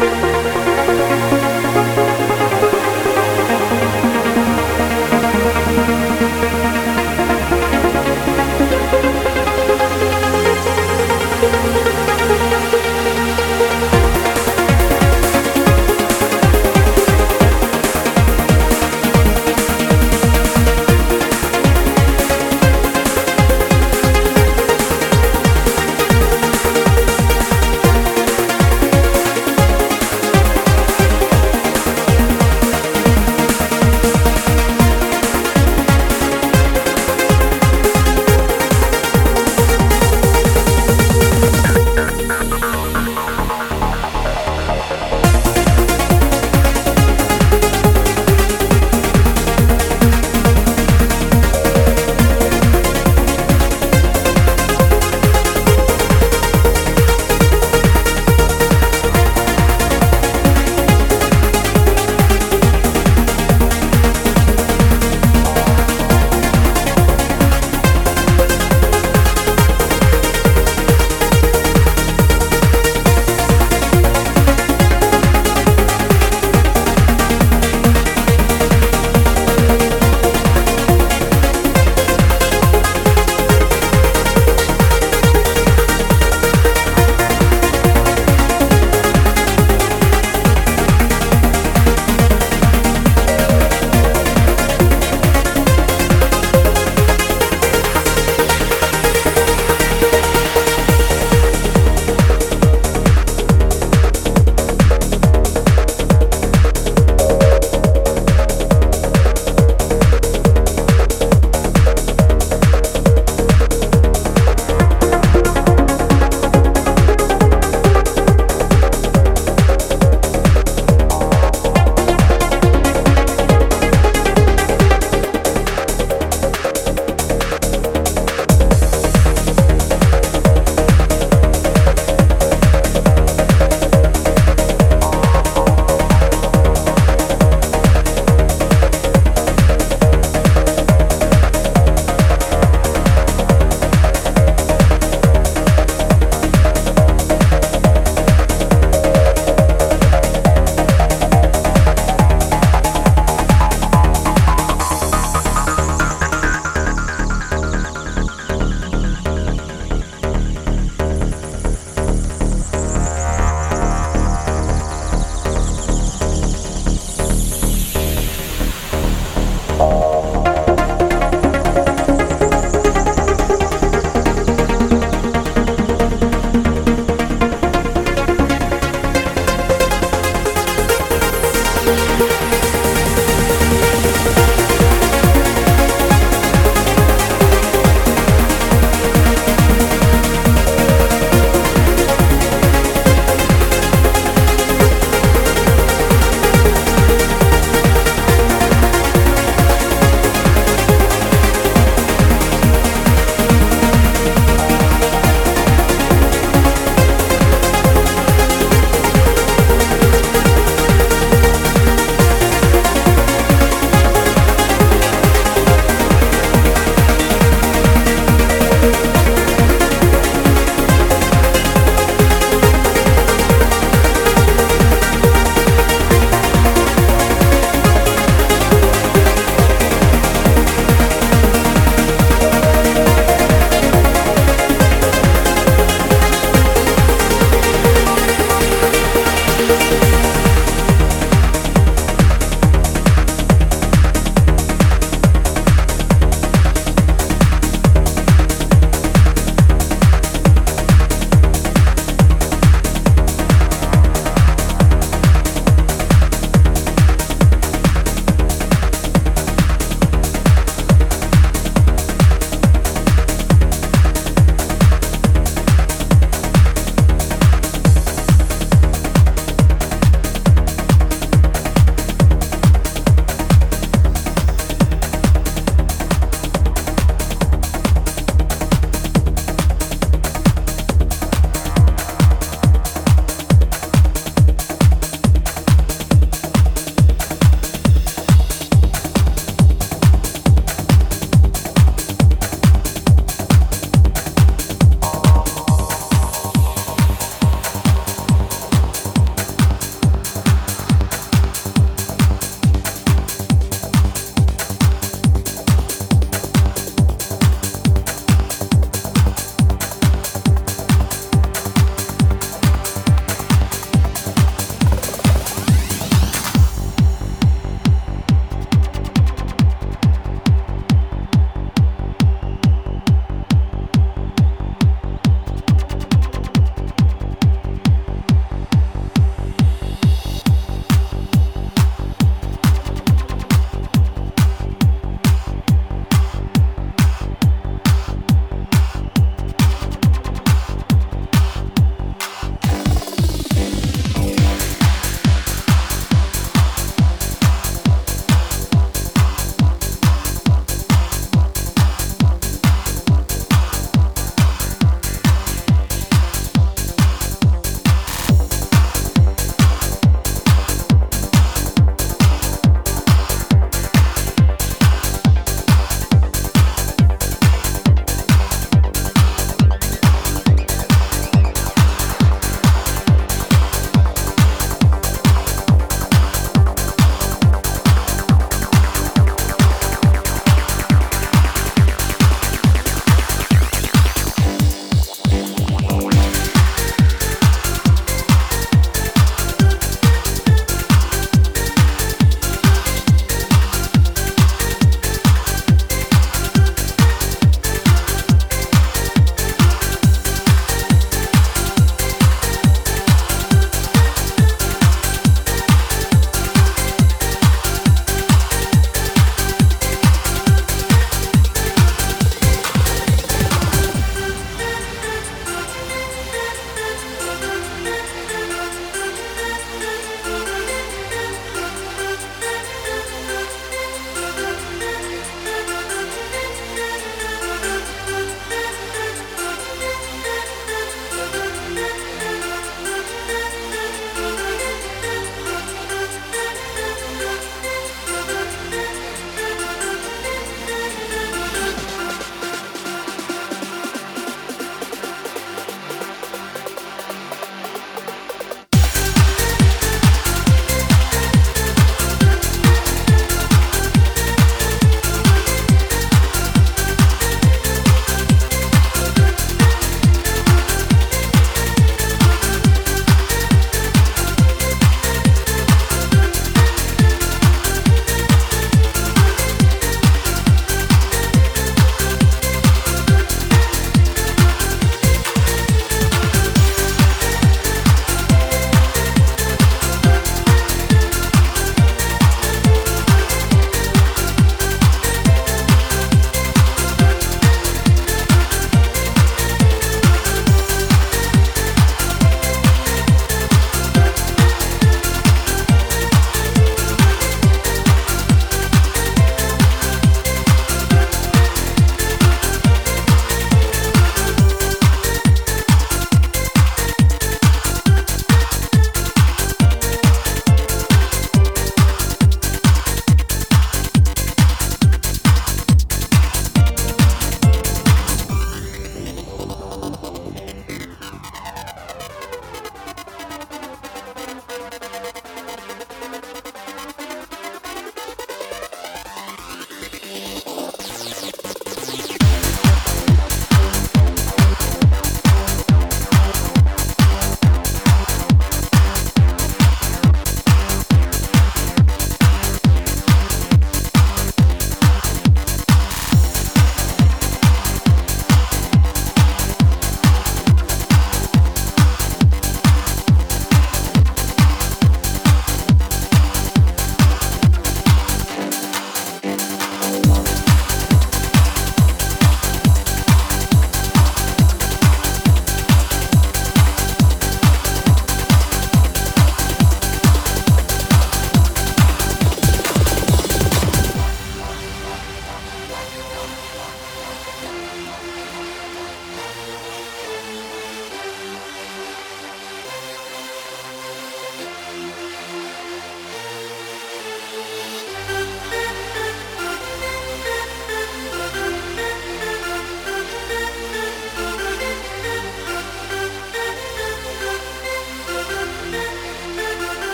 Bye.